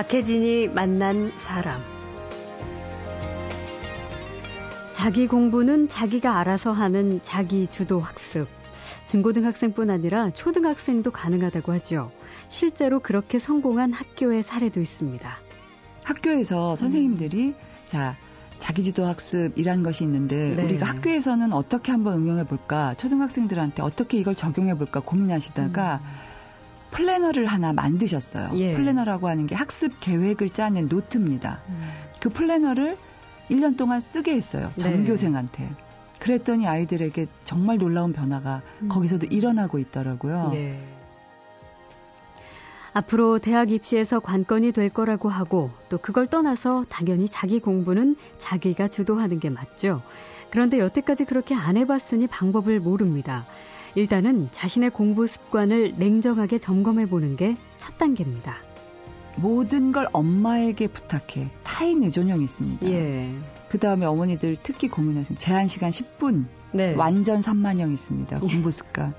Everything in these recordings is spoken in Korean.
박혜진이 만난 사람. 자기 공부는 자기가 알아서 하는 자기 주도 학습. 중고등학생뿐 아니라 초등학생도 가능하다고 하죠. 실제로 그렇게 성공한 학교의 사례도 있습니다. 학교에서 선생님들이 음. 자 자기주도 학습이란 것이 있는데 네. 우리가 학교에서는 어떻게 한번 응용해 볼까 초등학생들한테 어떻게 이걸 적용해 볼까 고민하시다가 음. 플래너를 하나 만드셨어요. 예. 플래너라고 하는 게 학습 계획을 짜는 노트입니다. 음. 그 플래너를 1년 동안 쓰게 했어요. 네. 전교생한테. 네. 그랬더니 아이들에게 정말 놀라운 변화가 음. 거기서도 일어나고 있더라고요. 예. 앞으로 대학 입시에서 관건이 될 거라고 하고 또 그걸 떠나서 당연히 자기 공부는 자기가 주도하는 게 맞죠. 그런데 여태까지 그렇게 안 해봤으니 방법을 모릅니다. 일단은 자신의 공부 습관을 냉정하게 점검해 보는 게 첫 단계입니다. 모든 걸 엄마에게 부탁해. 타인 의존형이 있습니다. 예. 그 다음에 어머니들 특히 고민하시는 제한 시간 10분. 네. 완전 산만형 있습니다. 예. 공부 습관.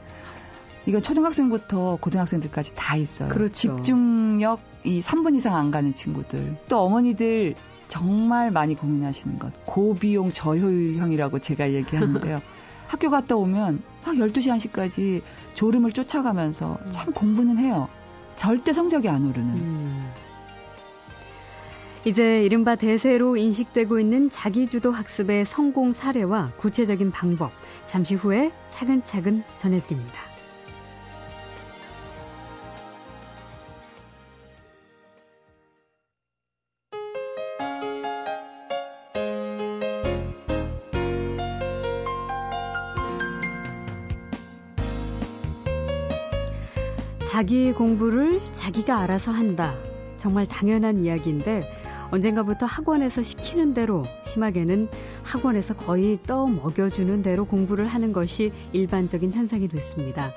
이건 초등학생부터 고등학생들까지 다 있어요. 그렇죠. 집중력 이 3분 이상 안 가는 친구들. 또 어머니들 정말 많이 고민하시는 것. 고비용 저효율형이라고 제가 얘기하는데요. 학교 갔다 오면 막 12시 1시까지 졸음을 쫓아가면서 참 공부는 해요. 절대 성적이 안 오르는. 음. 이제 이른바 대세로 인식되고 있는 자기주도 학습의 성공 사례와 구체적인 방법, 잠시 후에 차근차근 전해드립니다. 자기 공부를 자기가 알아서 한다. 정말 당연한 이야기인데 언젠가부터 학원에서 시키는 대로 심하게는 학원에서 거의 떠 먹여주는 대로 공부를 하는 것이 일반적인 현상이 됐습니다.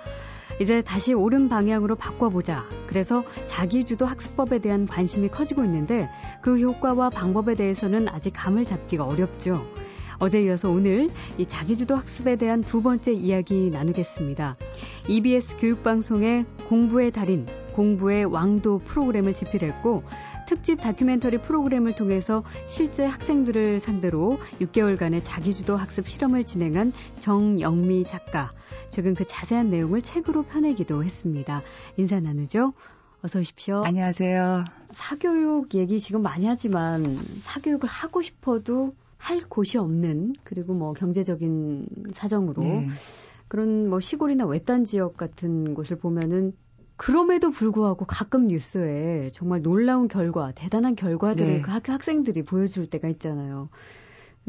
이제 다시 옳은 방향으로 바꿔보자. 그래서 자기주도 학습법에 대한 관심이 커지고 있는데 그 효과와 방법에 대해서는 아직 감을 잡기가 어렵죠. 어제 이어서 오늘 이 자기주도 학습에 대한 두 번째 이야기 나누겠습니다. EBS 교육방송의 공부의 달인, 공부의 왕도 프로그램을 집필했고 특집 다큐멘터리 프로그램을 통해서 실제 학생들을 상대로 6개월간의 자기주도 학습 실험을 진행한 정영미 작가. 최근 그 자세한 내용을 책으로 펴내기도 했습니다. 인사 나누죠? 어서 오십시오. 안녕하세요. 사교육 얘기 지금 많이 하지만 사교육을 하고 싶어도 할 곳이 없는 그리고 뭐 경제적인 사정으로 네. 그런 뭐 시골이나 외딴 지역 같은 곳을 보면은 그럼에도 불구하고 가끔 뉴스에 정말 놀라운 결과, 대단한 결과들을 네. 그 학, 학생들이 보여줄 때가 있잖아요.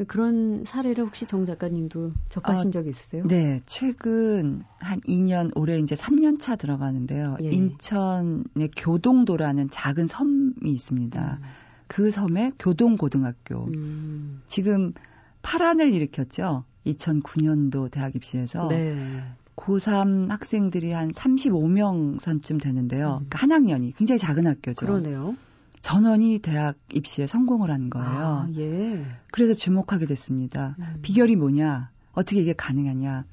그런 사례를 혹시 정 작가님도 접하신 아, 적이 있으세요? 네, 최근 한 2년, 올해 이제 3년 차 들어가는데요. 예. 인천의 교동도라는 작은 섬이 있습니다. 음. 그 섬의 교동고등학교. 음. 지금 파란을 일으켰죠. 2009년도 대학 입시에서. 네. 고3 학생들이 한 35명 선쯤 되는데요. 음. 그러니까 한 학년이 굉장히 작은 학교죠. 그러네요. 전원이 대학 입시에 성공을 한 거예요. 아, 예. 그래서 주목하게 됐습니다. 음. 비결이 뭐냐? 어떻게 이게 가능하냐?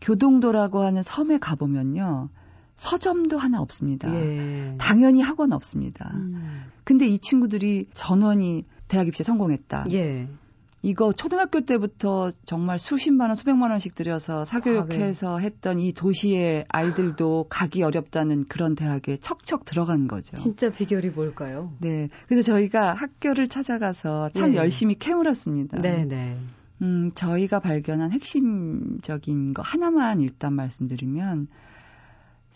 교동도라고 하는 섬에 가보면요. 서점도 하나 없습니다. 예. 당연히 학원 없습니다. 음. 근데 이 친구들이 전원이 대학 입시에 성공했다. 예. 이거 초등학교 때부터 정말 수십만 원, 수백만 원씩 들여서 사교육해서 아, 네. 했던 이 도시의 아이들도 가기 어렵다는 그런 대학에 척척 들어간 거죠. 진짜 비결이 뭘까요? 네. 그래서 저희가 학교를 찾아가서 참 네. 열심히 캐물었습니다. 네, 네. 음, 저희가 발견한 핵심적인 거 하나만 일단 말씀드리면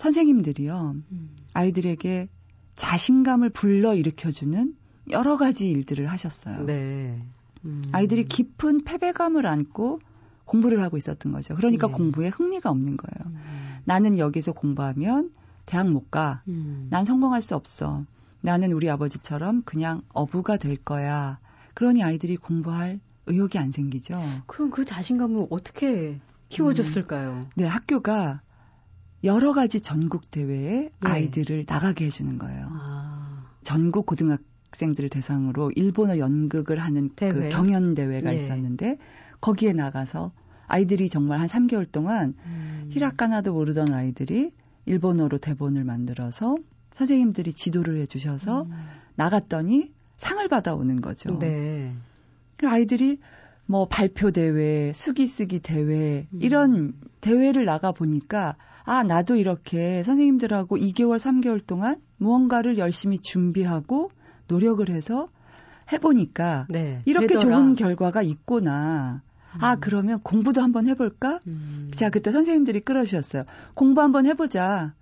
선생님들이요. 음. 아이들에게 자신감을 불러 일으켜주는 여러 가지 일들을 하셨어요. 네. 음. 아이들이 깊은 패배감을 안고 공부를 하고 있었던 거죠. 그러니까 네. 공부에 흥미가 없는 거예요. 음. 나는 여기서 공부하면 대학 못 가. 음. 난 성공할 수 없어. 나는 우리 아버지처럼 그냥 어부가 될 거야. 그러니 아이들이 공부할 의욕이 안 생기죠. 그럼 그 자신감을 어떻게 키워줬을까요? 음. 네, 학교가 여러 가지 전국 대회에 네. 아이들을 나가게 해주는 거예요. 아. 전국 고등학생들을 대상으로 일본어 연극을 하는 그 대회? 그 경연 대회가 예. 있었는데 거기에 나가서 아이들이 정말 한 3개월 동안 음. 히라카나도 모르던 아이들이 일본어로 대본을 만들어서 선생님들이 지도를 해주셔서 음. 나갔더니 상을 받아오는 거죠. 네. 그 아이들이 뭐 발표 대회, 수기 쓰기 대회 음. 이런 대회를 나가 보니까 아 나도 이렇게 선생님들하고 2개월, 3개월 동안 무언가를 열심히 준비하고 노력을 해서 해보니까 네, 이렇게 되더라. 좋은 결과가 있구나. 아, 음. 아 그러면 공부도 한번 해볼까? 음. 자 그때 선생님들이 끌어주셨어요. 공부 한번 해보자.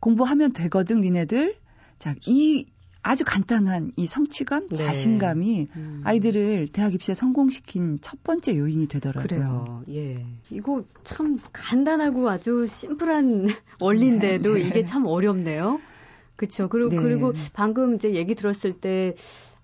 공부하면 되거든 니네들. 자 이 아주 간단한 이 성취감, 네. 자신감이 음. 아이들을 대학 입시에 성공시킨 첫 번째 요인이 되더라고요. 그래요. 예. 이거 참 간단하고 아주 심플한 원리인데도 네. 이게 참 어렵네요. 그렇죠. 그리고 네. 그리고 방금 이제 얘기 들었을 때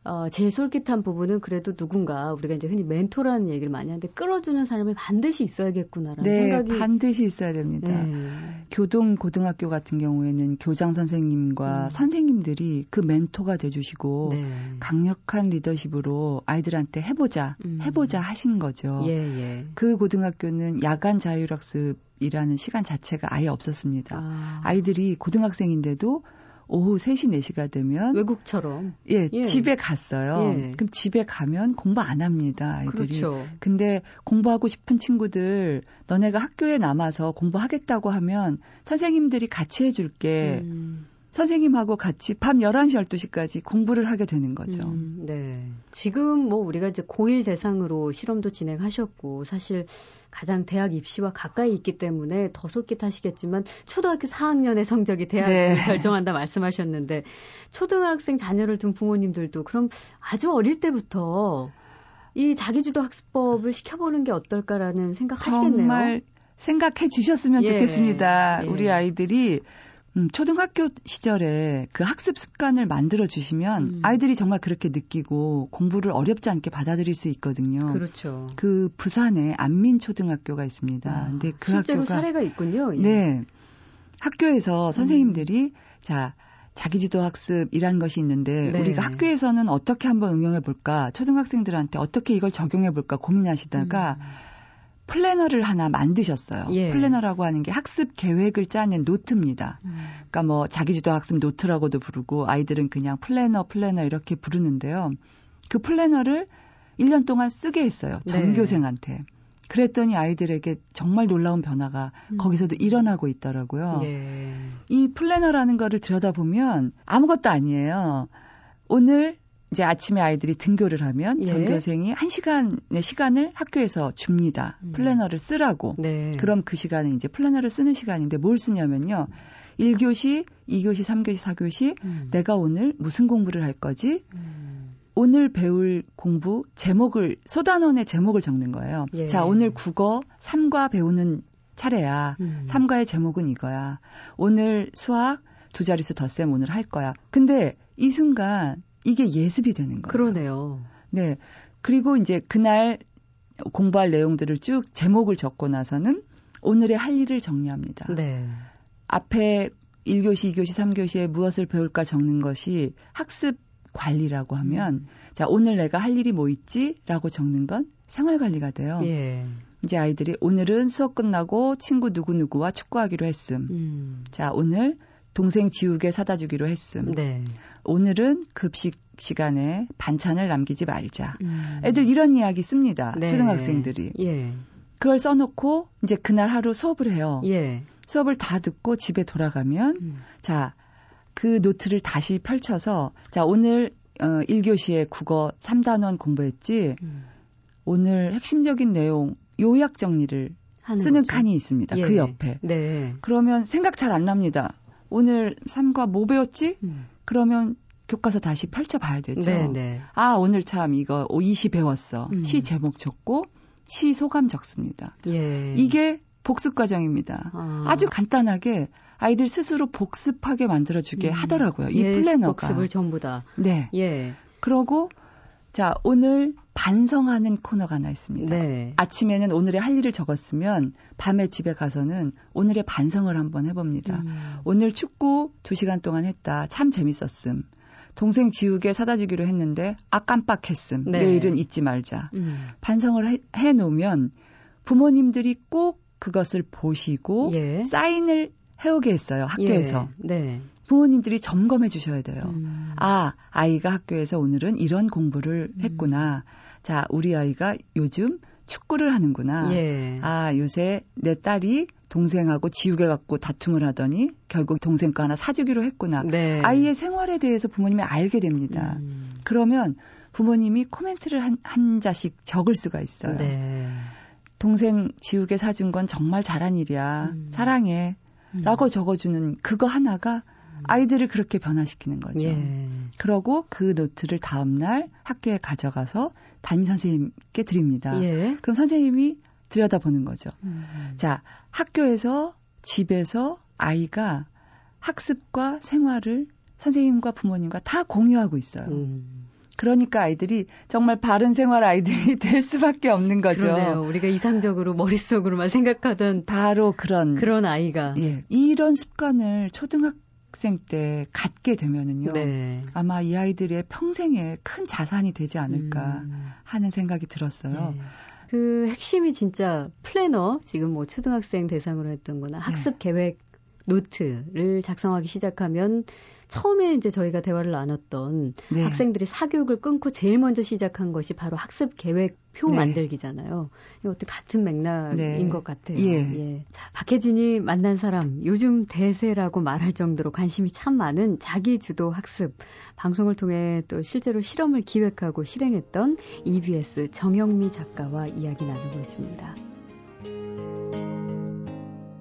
어, 제일 솔깃한 부분은 그래도 누군가 우리가 이제 흔히 멘토라는 얘기를 많이 하는데 끌어주는 사람이 반드시 있어야겠구나라는 네, 생각이 반드시 있어야 됩니다. 네. 교동 고등학교 같은 경우에는 교장 선생님과 음. 선생님들이 그 멘토가 돼주시고 네. 강력한 리더십으로 아이들한테 해보자, 음. 해보자 하신 거죠. 예, 예. 그 고등학교는 야간 자율학습 이라는 시간 자체가 아예 없었습니다. 아. 아이들이 고등학생인데도 오후 3시, 4시가 되면 외국처럼 예, 예. 집에 갔어요. 예. 그럼 집에 가면 공부 안 합니다. 아이들이. 그렇죠. 근데 공부하고 싶은 친구들 너네가 학교에 남아서 공부하겠다고 하면 선생님들이 같이 해 줄게. 음. 선생님하고 같이 밤 11시, 12시까지 공부를 하게 되는 거죠. 음, 네. 지금 뭐 우리가 이제 고1 대상으로 실험도 진행하셨고 사실 가장 대학 입시와 가까이 있기 때문에 더 솔깃하시겠지만 초등학교 4학년의 성적이 대학을 네. 결정한다 말씀하셨는데 초등학생 자녀를 둔 부모님들도 그럼 아주 어릴 때부터 이 자기주도 학습법을 시켜보는 게 어떨까라는 생각 하시겠네요. 정말 생각해 주셨으면 예. 좋겠습니다. 예. 우리 아이들이 음, 초등학교 시절에 그 학습 습관을 만들어 주시면 음. 아이들이 정말 그렇게 느끼고 공부를 어렵지 않게 받아들일 수 있거든요. 그렇죠. 그 부산에 안민 초등학교가 있습니다. 아, 근데 그 실제로 학교가 사례가 있군요. 예. 네. 학교에서 선생님들이 음. 자 자기주도 학습이란 것이 있는데 네. 우리가 학교에서는 어떻게 한번 응용해 볼까? 초등학생들한테 어떻게 이걸 적용해 볼까 고민하시다가 음. 플래너를 하나 만드셨어요. 예. 플래너라고 하는 게 학습 계획을 짜는 노트입니다. 음. 그러니까 뭐 자기주도 학습 노트라고도 부르고 아이들은 그냥 플래너 플래너 이렇게 부르는데요. 그 플래너를 1년 동안 쓰게 했어요. 네. 전교생한테. 네. 그랬더니 아이들에게 정말 놀라운 변화가 음. 거기서도 일어나고 있더라고요. 예. 이 플래너라는 거를 들여다보면 아무것도 아니에요. 오늘 이제 아침에 아이들이 등교를 하면 예. 전교생이 한 시간의 시간을 학교에서 줍니다. 음. 플래너를 쓰라고. 네. 그럼 그 시간은 이제 플래너를 쓰는 시간인데 뭘 쓰냐면요. 1교시, 2교시, 3교시, 4교시 음. 내가 오늘 무슨 공부를 할 거지? 음. 오늘 배울 공부 제목을 소단원의 제목을 적는 거예요. 예. 자, 오늘 국어 3과 배우는 차례야. 음. 3과의 제목은 이거야. 오늘 수학 두 자릿수 덧셈 오늘 할 거야. 근데 이 순간 이게 예습이 되는 거예요. 그러네요. 네. 그리고 이제 그날 공부할 내용들을 쭉 제목을 적고 나서는 오늘의 할 일을 정리합니다. 네. 앞에 1교시, 2교시, 3교시에 무엇을 배울까 적는 것이 학습 관리라고 하면 음. 자, 오늘 내가 할 일이 뭐 있지? 라고 적는 건 생활 관리가 돼요. 예. 이제 아이들이 오늘은 수업 끝나고 친구 누구누구와 축구하기로 했음. 음. 자, 오늘 동생 지우개 사다 주기로 했음. 네. 오늘은 급식 시간에 반찬을 남기지 말자. 음. 애들 이런 이야기 씁니다. 네. 초등학생들이. 예. 그걸 써놓고 이제 그날 하루 수업을 해요. 예. 수업을 다 듣고 집에 돌아가면 음. 자, 그 노트를 다시 펼쳐서 자, 오늘 어 1교시에 국어 3단원 공부했지. 음. 오늘 핵심적인 내용 요약 정리를 쓰는 거죠. 칸이 있습니다. 그 예. 그 옆에. 네. 그러면 생각 잘 안 납니다. 오늘 3과 뭐 배웠지? 음. 그러면 교과서 다시 펼쳐봐야 되죠. 네, 네. 아, 오늘 참 이거 오이시 배웠어. 음. 시 제목 적고 시 소감 적습니다. 예. 이게 복습 과정입니다. 아. 주 간단하게 아이들 스스로 복습하게 만들어주게 음. 하더라고요. 이 예, 플래너가. 복습을 전부 다. 네. 예. 그러고 자 오늘 반성하는 코너가 하나 있습니다. 네. 아침에는 오늘의 할 일을 적었으면 밤에 집에 가서는 오늘의 반성을 한번 해봅니다. 음. 오늘 축구 2시간 동안 했다. 참 재밌었음. 동생 지우개 사다 주기로 했는데 아 깜빡했음. 네. 내일은 잊지 말자. 음. 반성을 해, 해 놓으면 부모님들이 꼭 그것을 보시고 예. 사인을 해오게 했어요 학교에서. 예. 네. 부모님들이 점검해 주셔야 돼요. 음. 아, 아이가 학교에서 오늘은 이런 공부를 음. 했구나. 자, 우리 아이가 요즘 축구를 하는구나. 예. 아, 요새 내 딸이 동생하고 지우개 갖고 다툼을 하더니 결국 동생 거 하나 사주기로 했구나. 네. 아이의 생활에 대해서 부모님이 알게 됩니다. 음. 그러면 부모님이 코멘트를 한, 한 자씩 적을 수가 있어요. 네. 동생 지우개 사준 건 정말 잘한 일이야. 음. 사랑해. 음. 라고 적어주는 그거 하나가 음. 아이들을 그렇게 변화시키는 거죠. 예. 그러고 그 노트를 다음날 학교에 가져가서 담임 선생님께 드립니다. 예. 그럼 선생님이 들여다보는 거죠. 음. 자, 학교에서, 집에서 아이가 학습과 생활을 선생님과 부모님과 다 공유하고 있어요. 음. 그러니까 아이들이 정말 바른 생활 아이들이 될 수밖에 없는 거죠. 그러네요. 우리가 이상적으로 머릿속으로만 생각하던 바로 그런 그런 아이가 예. 이런 습관을 초등학 생 때 갖게 되면은요. 네. 아마 이 아이들의 평생에 큰 자산이 되지 않을까 음. 하는 생각이 들었어요. 네. 그 핵심이 진짜 플래너 지금 뭐 초등학생 대상으로 했던 거나 학습 네. 계획 노트를 작성하기 시작하면 처음에 이제 저희가 대화를 나눴던 네. 학생들이 사교육을 끊고 제일 먼저 시작한 것이 바로 학습 계획 표 네. 만들기잖아요. 이것도 같은 맥락인 네. 것 같아요. 예. 예. 자, 박혜진이 만난 사람 요즘 대세라고 말할 정도로 관심이 참 많은 자기 주도 학습 방송을 통해 또 실제로 실험을 기획하고 실행했던 EBS 정영미 작가와 이야기 나누고 있습니다.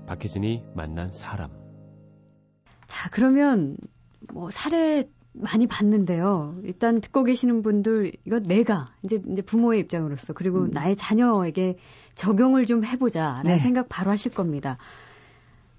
박혜진이 만난 사람. 자, 그러면 뭐 사례 많이 봤는데요. 일단 듣고 계시는 분들 이거 내가 이제 이제 부모의 입장으로서 그리고 음. 나의 자녀에게 적용을 좀 해보자라는 네. 생각 바로 하실 겁니다.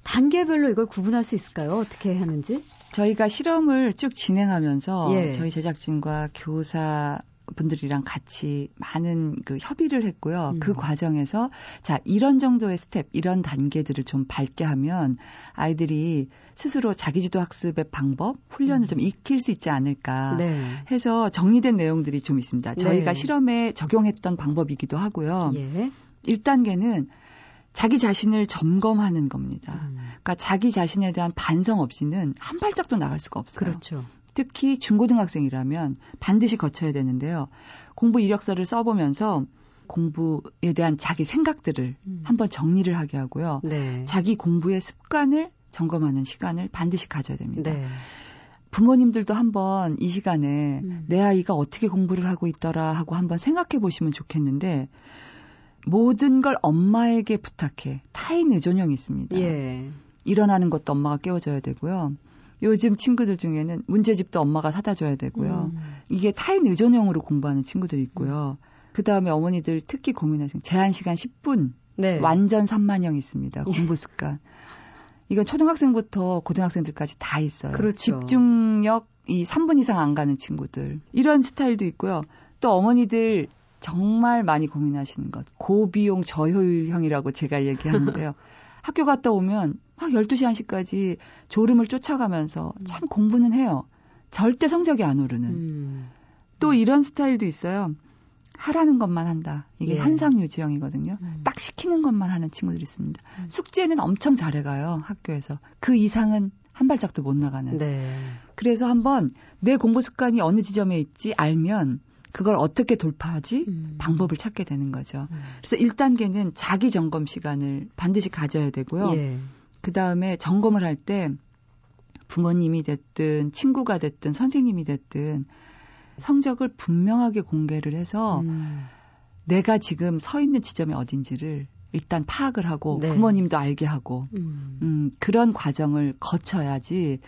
단계별로 이걸 구분할 수 있을까요? 어떻게 하는지? 저희가 실험을 쭉 진행하면서 예. 저희 제작진과 교사 분들이랑 같이 많은 그 협의를 했고요. 음. 그 과정에서 자, 이런 정도의 스텝, 이런 단계들을 좀 밟게 하면 아이들이 스스로 자기주도 학습의 방법, 훈련을 음. 좀 익힐 수 있지 않을까 네. 해서 정리된 내용들이 좀 있습니다. 저희가 네. 실험에 적용했던 방법이기도 하고요. 예. 1단계는 자기 자신을 점검하는 겁니다. 음. 그러니까 자기 자신에 대한 반성 없이는 한 발짝도 나갈 수가 없어요. 그렇죠. 특히 중고등학생이라면 반드시 거쳐야 되는데요. 공부 이력서를 써보면서 공부에 대한 자기 생각들을 음. 한번 정리를 하게 하고요. 네. 자기 공부의 습관을 점검하는 시간을 반드시 가져야 됩니다. 네. 부모님들도 한번 이 시간에 음. 내 아이가 어떻게 공부를 하고 있더라 하고 한번 생각해 보시면 좋겠는데 모든 걸 엄마에게 부탁해 타인 의존형이 있습니다. 예. 일어나는 것도 엄마가 깨워줘야 되고요. 요즘 친구들 중에는 문제집도 엄마가 사다 줘야 되고요. 음. 이게 타인 의존형으로 공부하는 친구들이 있고요. 그 다음에 어머니들 특히 고민하시는 제한 시간 10분. 네. 완전 산만형 있습니다. 예. 공부 습관. 이건 초등학생부터 고등학생들까지 다 있어요. 그렇죠. 집중력 이 3분 이상 안 가는 친구들. 이런 스타일도 있고요. 또 어머니들 정말 많이 고민하시는 것. 고비용 저효율형이라고 제가 얘기하는데요. 학교 갔다 오면 막 12시 1시까지 졸음을 쫓아가면서 음. 참 공부는 해요. 절대 성적이 안 오르는. 음. 또 이런 스타일도 있어요. 하라는 것만 한다. 이게 예. 현상 유지형이거든요. 음. 딱 시키는 것만 하는 친구들이 있습니다. 음. 숙제는 엄청 잘해가요, 학교에서. 그 이상은 한 발짝도 못 나가는. 네. 그래서 한번 내 공부 습관이 어느 지점에 있지 알면 그걸 어떻게 돌파하지? 음. 방법을 찾게 되는 거죠. 음. 그래서 1단계는 자기 점검 시간을 반드시 가져야 되고요. 예. 그 다음에 점검을 할 때 부모님이 됐든 친구가 됐든 선생님이 됐든 성적을 분명하게 공개를 해서 음. 내가 지금 서 있는 지점이 어딘지를 일단 파악을 하고 네. 부모님도 알게 하고 음. 음, 그런 과정을 거쳐야지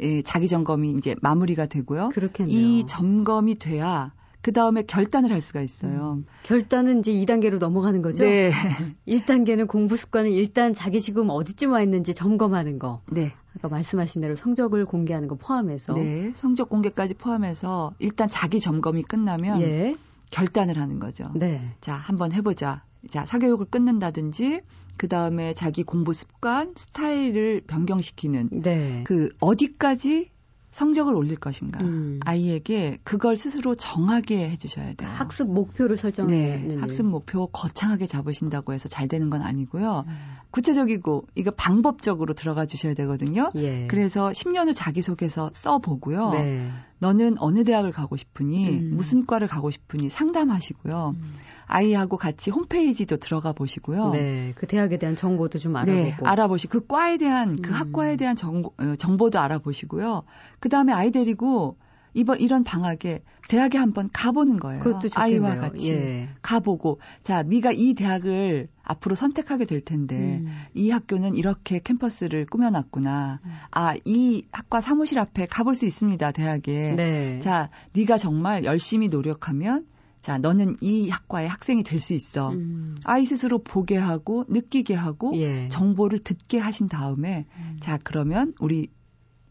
이 자기 점검이 이제 마무리가 되고요. 그렇겠네요. 이 점검이 돼야 그 다음에 결단을 할 수가 있어요. 음. 결단은 이제 2단계로 넘어가는 거죠? 네. 1단계는 공부 습관을 일단 자기 지금 어디쯤 와 있는지 점검하는 거. 네. 아까 말씀하신 대로 성적을 공개하는 거 포함해서. 네. 성적 공개까지 포함해서 일단 자기 점검이 끝나면 예. 결단을 하는 거죠. 네. 자, 한번 해보자. 자, 사교육을 끊는다든지 그 다음에 자기 공부 습관, 스타일을 변경시키는 네. 그 어디까지 성적을 올릴 것인가. 음. 아이에게 그걸 스스로 정하게 해주셔야 돼요. 학습 목표를 설정해. 네, 학습 목표 거창하게 잡으신다고 해서 잘 되는 건 아니고요. 음. 구체적이고 이거 방법적으로 들어가 주셔야 되거든요. 예. 그래서 10년 후 자기 소개서 써 보고요. 네. 너는 어느 대학을 가고 싶으니 음. 무슨 과를 가고 싶으니 상담하시고요. 음. 아이하고 같이 홈페이지도 들어가 보시고요. 네, 그 대학에 대한 정보도 좀 알아보고. 네, 알아보시. 그 과에 대한 그 음. 학과에 대한 정보, 어, 정보도 알아보시고요. 그 다음에 아이 데리고 이번 이런 방학에 대학에 한번 가보는 거예요. 그것도 아이와 같이 예. 가보고 자 네가 이 대학을 앞으로 선택하게 될 텐데 음. 이 학교는 이렇게 캠퍼스를 꾸며놨구나. 음. 아이 학과 사무실 앞에 가볼 수 있습니다 대학에. 네. 자 네가 정말 열심히 노력하면 자, 너는 이 학과의 학생이 될 수 있어. 음. 아이 스스로 보게 하고 느끼게 하고 예. 정보를 듣게 하신 다음에 음. 자, 그러면 우리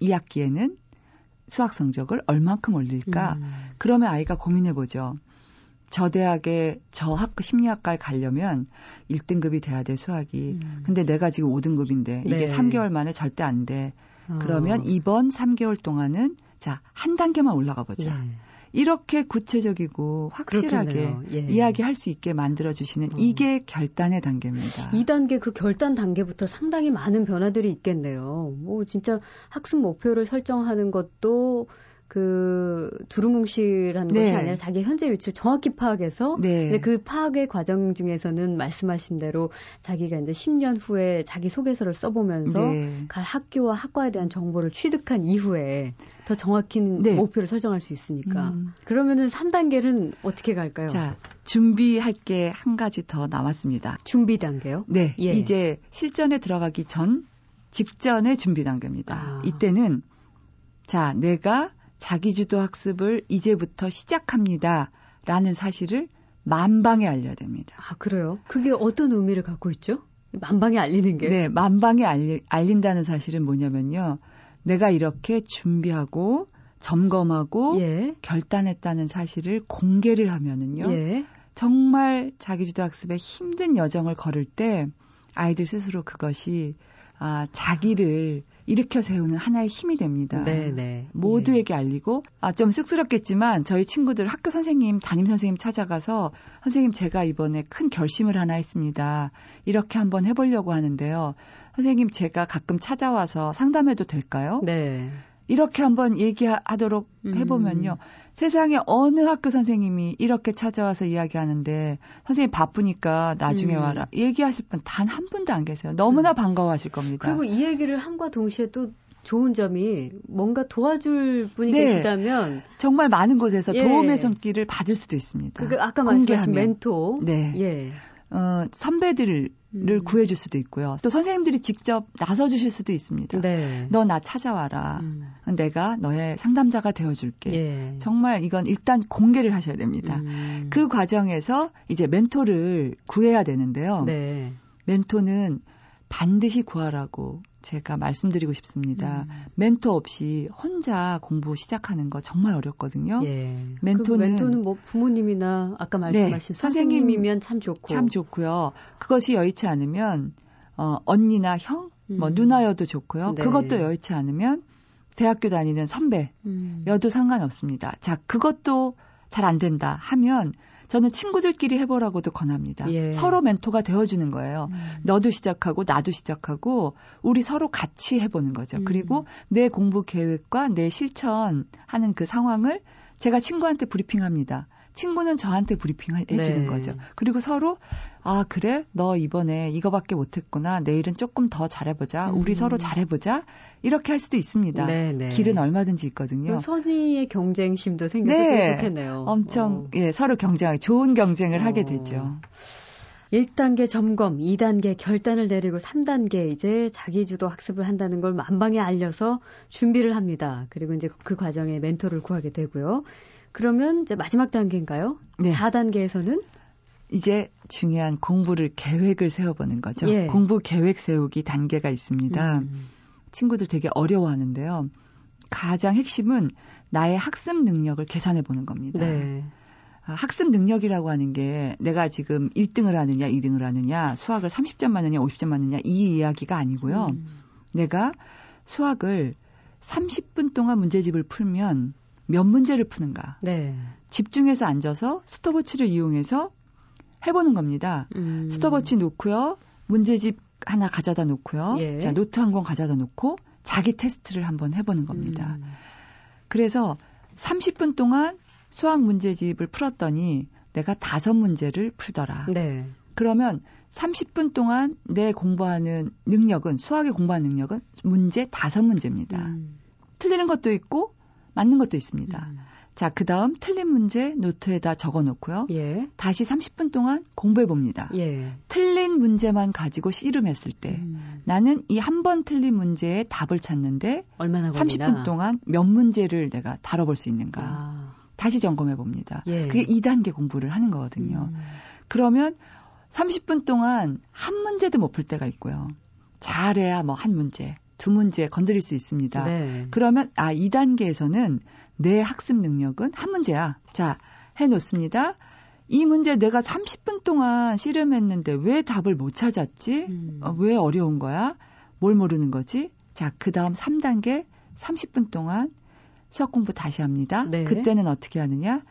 이 학기에는 수학 성적을 얼만큼 올릴까? 음. 그러면 아이가 고민해 보죠. 저 대학에 저 학교 심리학과를 가려면 1등급이 돼야 돼 수학이. 음. 근데 내가 지금 5등급인데 이게 네. 3개월 만에 절대 안 돼. 그러면 어. 이번 3개월 동안은 자, 한 단계만 올라가 보자. 예. 이렇게 구체적이고 확실하게 예. 이야기할 수 있게 만들어 주시는 어. 이게 결단의 단계입니다. 2단계 그 결단 단계부터 상당히 많은 변화들이 있겠네요. 뭐 진짜 학습 목표를 설정하는 것도 그 두루뭉실한 네. 것이 아니라 자기 현재 위치를 정확히 파악해서 네. 그 파악의 과정 중에서는 말씀하신 대로 자기가 이제 10년 후에 자기 소개서를 써보면서 네. 갈 학교와 학과에 대한 정보를 취득한 이후에 더 정확히 네. 목표를 설정할 수 있으니까. 음. 그러면은 3단계는 어떻게 갈까요? 자, 준비할 게 한 가지 더 남았습니다. 준비 단계요? 네. 예. 이제 실전에 들어가기 전 직전의 준비 단계입니다. 아. 이때는 자, 내가 자기주도 학습을 이제부터 시작합니다. 라는 사실을 만방에 알려야 됩니다. 아, 그래요? 그게 어떤 의미를 갖고 있죠? 만방에 알리는 게? 네, 만방에 알리, 알린다는 사실은 뭐냐면요. 내가 이렇게 준비하고 점검하고 예. 결단했다는 사실을 공개를 하면은요. 예. 정말 자기주도 학습에 힘든 여정을 걸을 때 아이들 스스로 그것이 아, 자기를 일으켜 세우는 하나의 힘이 됩니다. 네, 네. 모두에게 예. 알리고 아 좀 쑥스럽겠지만 저희 친구들 학교 선생님, 담임 선생님 찾아가서 선생님 제가 이번에 큰 결심을 하나 했습니다. 이렇게 한번 해보려고 하는데요. 선생님 제가 가끔 찾아와서 상담해도 될까요? 네. 이렇게 한번 얘기하도록 음. 해보면요. 음. 세상에 어느 학교 선생님이 이렇게 찾아와서 이야기하는데 선생님 바쁘니까 나중에 음. 와라. 얘기하실 분 단 한 분도 안 계세요. 너무나 음. 반가워하실 겁니다. 그리고 이 얘기를 함과 동시에 또 좋은 점이 뭔가 도와줄 분이 네. 계시다면 정말 많은 곳에서 예. 도움의 손길을 받을 수도 있습니다. 그 아까 말씀하신 멘토. 네. 예. 어, 선배들을 음. 구해줄 수도 있고요. 또 선생님들이 직접 나서주실 수도 있습니다. 네. 너나 찾아와라. 음. 내가 너의 상담자가 되어줄게. 예. 정말 이건 일단 공개를 하셔야 됩니다. 음. 그 과정에서 이제 멘토를 구해야 되는데요. 네. 멘토는 반드시 구하라고 제가 말씀드리고 싶습니다. 음. 멘토 없이 혼자 공부 시작하는 거 정말 어렵거든요. 예. 멘토는 그 멘토는 뭐 부모님이나 아까 말씀하신 네, 선생님이면 참 좋고 참 좋고요. 그것이 여의치 않으면 어 언니나 형, 뭐 음. 누나여도 좋고요. 네. 그것도 여의치 않으면 대학교 다니는 선배여도 음. 상관없습니다. 자, 그것도 잘 안 된다 하면 저는 친구들끼리 해보라고도 권합니다. 예. 서로 멘토가 되어주는 거예요. 음. 너도 시작하고 나도 시작하고 우리 서로 같이 해보는 거죠. 음. 그리고 내 공부 계획과 내 실천하는 그 상황을 제가 친구한테 브리핑합니다. 친구는 저한테 브리핑 해주는 네. 거죠. 그리고 서로 아 그래 너 이번에 이거밖에 못했구나 내일은 조금 더 잘해보자 음. 우리 서로 잘해보자 이렇게 할 수도 있습니다. 네, 네. 길은 얼마든지 있거든요. 선의의 경쟁심도 생겨서 네. 좋겠네요. 엄청 어. 예 서로 경쟁 좋은 경쟁을 어. 하게 되죠. 1단계 점검, 2단계 결단을 내리고 3단계 이제 자기주도 학습을 한다는 걸 만방에 알려서 준비를 합니다. 그리고 이제 그 과정에 멘토를 구하게 되고요. 그러면 이제 마지막 단계인가요? 네. 4단계에서는 이제 중요한 공부를 계획을 세워보는 거죠. 예. 공부 계획 세우기 단계가 있습니다. 음. 친구들 되게 어려워하는데요. 가장 핵심은 나의 학습 능력을 계산해 보는 겁니다. 네. 아, 학습 능력이라고 하는 게 내가 지금 1등을 하느냐, 2등을 하느냐, 수학을 30점 맞느냐, 50점 맞느냐 이 이야기가 아니고요. 음. 내가 수학을 30분 동안 문제집을 풀면 몇 문제를 푸는가. 네. 집중해서 앉아서 스톱워치를 이용해서 해보는 겁니다. 음. 스톱워치 놓고요. 문제집 하나 가져다 놓고요. 예. 자, 노트 한 권 가져다 놓고 자기 테스트를 한번 해보는 겁니다. 음. 그래서 30분 동안 수학 문제집을 풀었더니 내가 다섯 문제를 풀더라. 네. 그러면 30분 동안 내 공부하는 능력은 수학의 공부하는 능력은 문제 다섯 문제입니다. 음. 틀리는 것도 있고 맞는 것도 있습니다. 음. 자, 그 다음 틀린 문제 노트에다 적어 놓고요. 예. 다시 30분 동안 공부해 봅니다. 예. 틀린 문제만 가지고 씨름했을 때 음. 나는 이 한 번 틀린 문제의 답을 찾는데 얼마나 30분 동안 몇 문제를 내가 다뤄볼 수 있는가. 아. 다시 점검해 봅니다. 예. 그게 2단계 공부를 하는 거거든요. 음. 그러면 30분 동안 한 문제도 못 풀 때가 있고요. 잘해야 뭐 한 문제, 두 문제 건드릴 수 있습니다. 네. 그러면 아 2단계에서는 내 학습 능력은 한 문제야. 자, 해 놓습니다. 이 문제 내가 30분 동안 씨름했는데 왜 답을 못 찾았지? 음. 어, 왜 어려운 거야? 뭘 모르는 거지? 자, 그 다음 3단계 30분 동안 수학 공부 다시 합니다. 네. 그때는 어떻게 하느냐?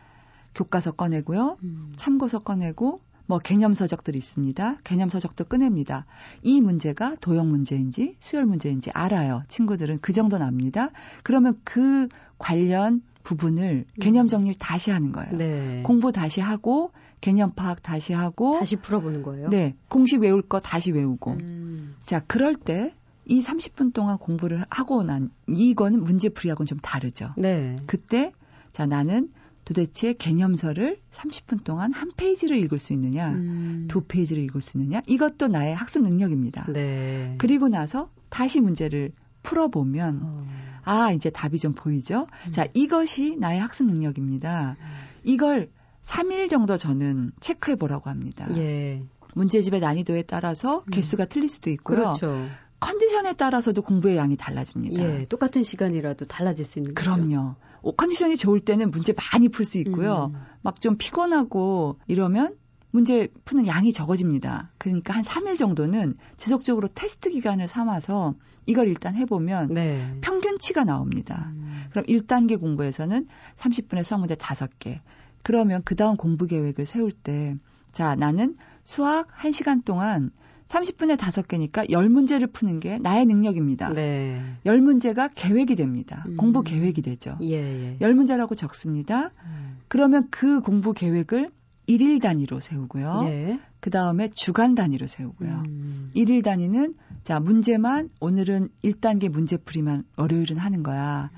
교과서 꺼내고요. 음. 참고서 꺼내고 뭐 개념 서적들이 있습니다. 개념 서적도 꺼냅니다. 이 문제가 도형 문제인지 수열 문제인지 알아요. 친구들은 그 정도는 압니다. 그러면 그 관련 부분을 개념 정리를 다시 하는 거예요. 네. 공부 다시 하고 개념 파악 다시 하고 다시 풀어보는 거예요. 네, 공식 외울 거 다시 외우고. 음. 자, 그럴 때 이 30분 동안 공부를 하고 난 이거는 문제풀이하고는 좀 다르죠. 네. 그때 자 나는 도대체 개념서를 30분 동안 한 페이지를 읽을 수 있느냐, 음. 두 페이지를 읽을 수 있느냐, 이것도 나의 학습 능력입니다. 네. 그리고 나서 다시 문제를 풀어보면, 어. 아, 이제 답이 좀 보이죠? 음. 자, 이것이 나의 학습 능력입니다. 음. 이걸 3일 정도 저는 체크해 보라고 합니다. 예. 문제집의 난이도에 따라서 음. 개수가 틀릴 수도 있고요. 그렇죠. 컨디션에 따라서도 공부의 양이 달라집니다. 예, 똑같은 시간이라도 달라질 수 있는 거죠. 그럼요. 컨디션이 좋을 때는 문제 많이 풀 수 있고요. 음. 막좀 피곤하고 이러면 문제 푸는 양이 적어집니다. 그러니까 한 3일 정도는 지속적으로 테스트 기간을 삼아서 이걸 일단 해보면 네. 평균치가 나옵니다. 음. 그럼 1단계 공부에서는 30분에 수학 문제 5개. 그러면 그 다음 공부 계획을 세울 때, 자, 나는 수학 1시간 동안 30분에 5개니까 10문제를 푸는 게 나의 능력입니다. 네. 10문제가 계획이 됩니다. 음. 공부 계획이 되죠. 예, 예. 10문제라고 적습니다. 음. 그러면 그 공부 계획을 1일 단위로 세우고요. 예. 그 다음에 주간 단위로 세우고요. 음. 1일 단위는 자, 문제만 오늘은 1단계 문제풀이만 월요일은 하는 거야.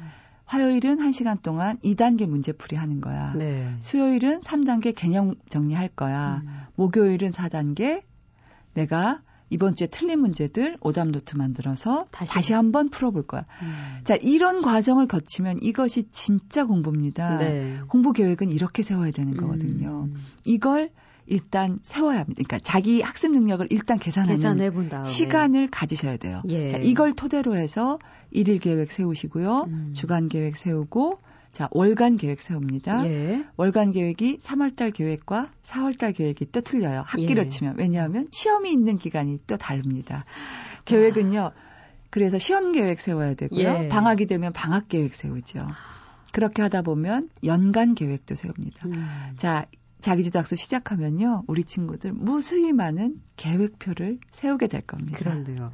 화요일은 1시간 동안 2단계 문제풀이 하는 거야. 네. 수요일은 3단계 개념 정리할 거야. 음. 목요일은 4단계, 내가 이번 주에 틀린 문제들 오답 노트 만들어서 다시, 다시 한번 풀어볼 거야. 음. 자, 이런 과정을 거치면 이것이 진짜 공부입니다. 네. 공부 계획은 이렇게 세워야 되는 음. 거거든요. 음. 이걸 일단 세워야 합니다. 그러니까 자기 학습 능력을 일단 계산하는 시간을 가지셔야 돼요. 예. 자, 이걸 토대로 해서 일일 계획 세우시고요. 음. 주간 계획 세우고 자, 월간 계획 세웁니다. 예. 월간 계획이 3월달 계획과 4월달 계획이 또 틀려요. 학기로 예. 치면. 왜냐하면 시험이 있는 기간이 또 다릅니다. 계획은요. 아. 그래서 시험 계획 세워야 되고요. 예. 방학이 되면 방학 계획 세우죠. 그렇게 하다 보면 연간 계획도 세웁니다. 음. 자, 자기주도 학습 시작하면요. 우리 친구들 무수히 많은 계획표를 세우게 될 겁니다. 그런데요.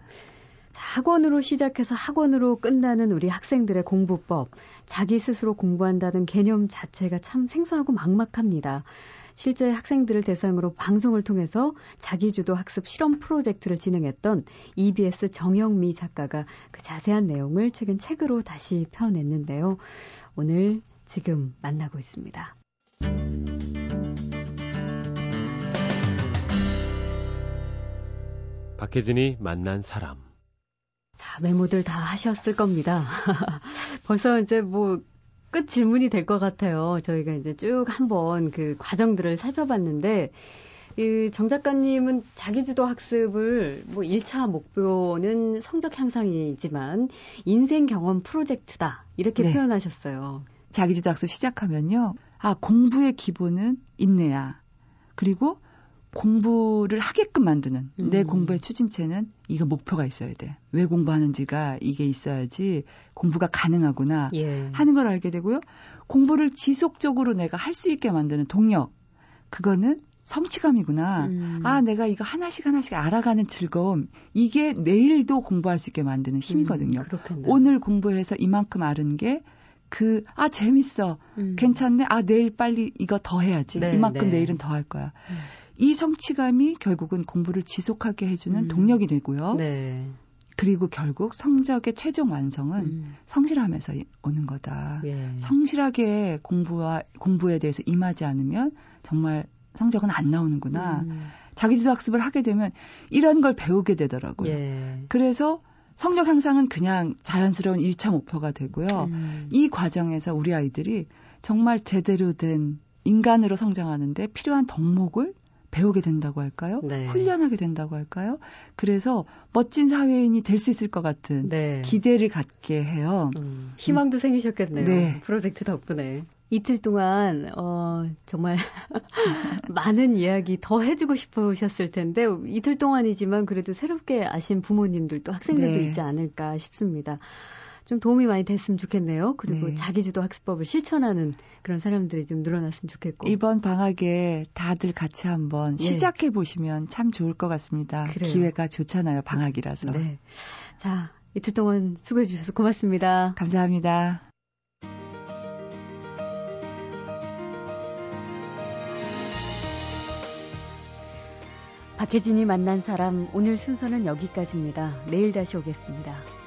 학원으로 시작해서 학원으로 끝나는 우리 학생들의 공부법, 자기 스스로 공부한다는 개념 자체가 참 생소하고 막막합니다. 실제 학생들을 대상으로 방송을 통해서 자기주도 학습 실험 프로젝트를 진행했던 EBS 정영미 작가가 그 자세한 내용을 최근 책으로 다시 펴냈는데요. 오늘 지금 만나고 있습니다. 박혜진이 만난 사람 자, 메모들 다 하셨을 겁니다. 벌써 이제 뭐, 끝 질문이 될 것 같아요. 저희가 이제 쭉 한번 그 과정들을 살펴봤는데, 이정 작가님은 자기주도 학습을 뭐 1차 목표는 성적 향상이지만 인생 경험 프로젝트다. 이렇게 네. 표현하셨어요. 자기주도 학습 시작하면요. 아, 공부의 기본은 인내야. 그리고 공부를 하게끔 만드는 음. 내 공부의 추진체는 이거 목표가 있어야 돼. 왜 공부하는지가 이게 있어야지 공부가 가능하구나 예. 하는 걸 알게 되고요. 공부를 지속적으로 내가 할 수 있게 만드는 동력. 그거는 성취감이구나. 음. 아, 내가 이거 하나씩 하나씩 알아가는 즐거움. 이게 내일도 공부할 수 있게 만드는 힘이거든요. 음, 오늘 공부해서 이만큼 아는 게 그, 아, 재밌어. 음. 괜찮네. 아, 내일 빨리 이거 더 해야지. 네, 이만큼 네. 내일은 더 할 거야. 음. 이 성취감이 결국은 공부를 지속하게 해주는 음. 동력이 되고요. 네. 그리고 결국 성적의 최종 완성은 음. 성실함에서 오는 거다. 예. 성실하게 공부와 공부에 대해서 임하지 않으면 정말 성적은 안 나오는구나. 음. 자기주도 학습을 하게 되면 이런 걸 배우게 되더라고요. 예. 그래서 성적 향상은 그냥 자연스러운 1차 목표가 되고요. 음. 이 과정에서 우리 아이들이 정말 제대로 된 인간으로 성장하는데 필요한 덕목을 배우게 된다고 할까요? 네. 훈련하게 된다고 할까요? 그래서 멋진 사회인이 될 수 있을 것 같은 네. 기대를 갖게 해요. 음, 희망도 음. 생기셨겠네요. 네. 프로젝트 덕분에. 이틀 동안 어 정말 많은 이야기 더 해주고 싶으셨을 텐데 이틀 동안이지만 그래도 새롭게 아신 부모님들도 학생들도 네. 있지 않을까 싶습니다. 좀 도움이 많이 됐으면 좋겠네요. 그리고 네. 자기주도 학습법을 실천하는 그런 사람들이 좀 늘어났으면 좋겠고. 이번 방학에 다들 같이 한번 네. 시작해 보시면 참 좋을 것 같습니다. 그래요. 기회가 좋잖아요. 방학이라서. 네. 자, 이틀 동안 수고해 주셔서 고맙습니다. 감사합니다. 박혜진이 만난 사람 오늘 순서는 여기까지입니다. 내일 다시 오겠습니다.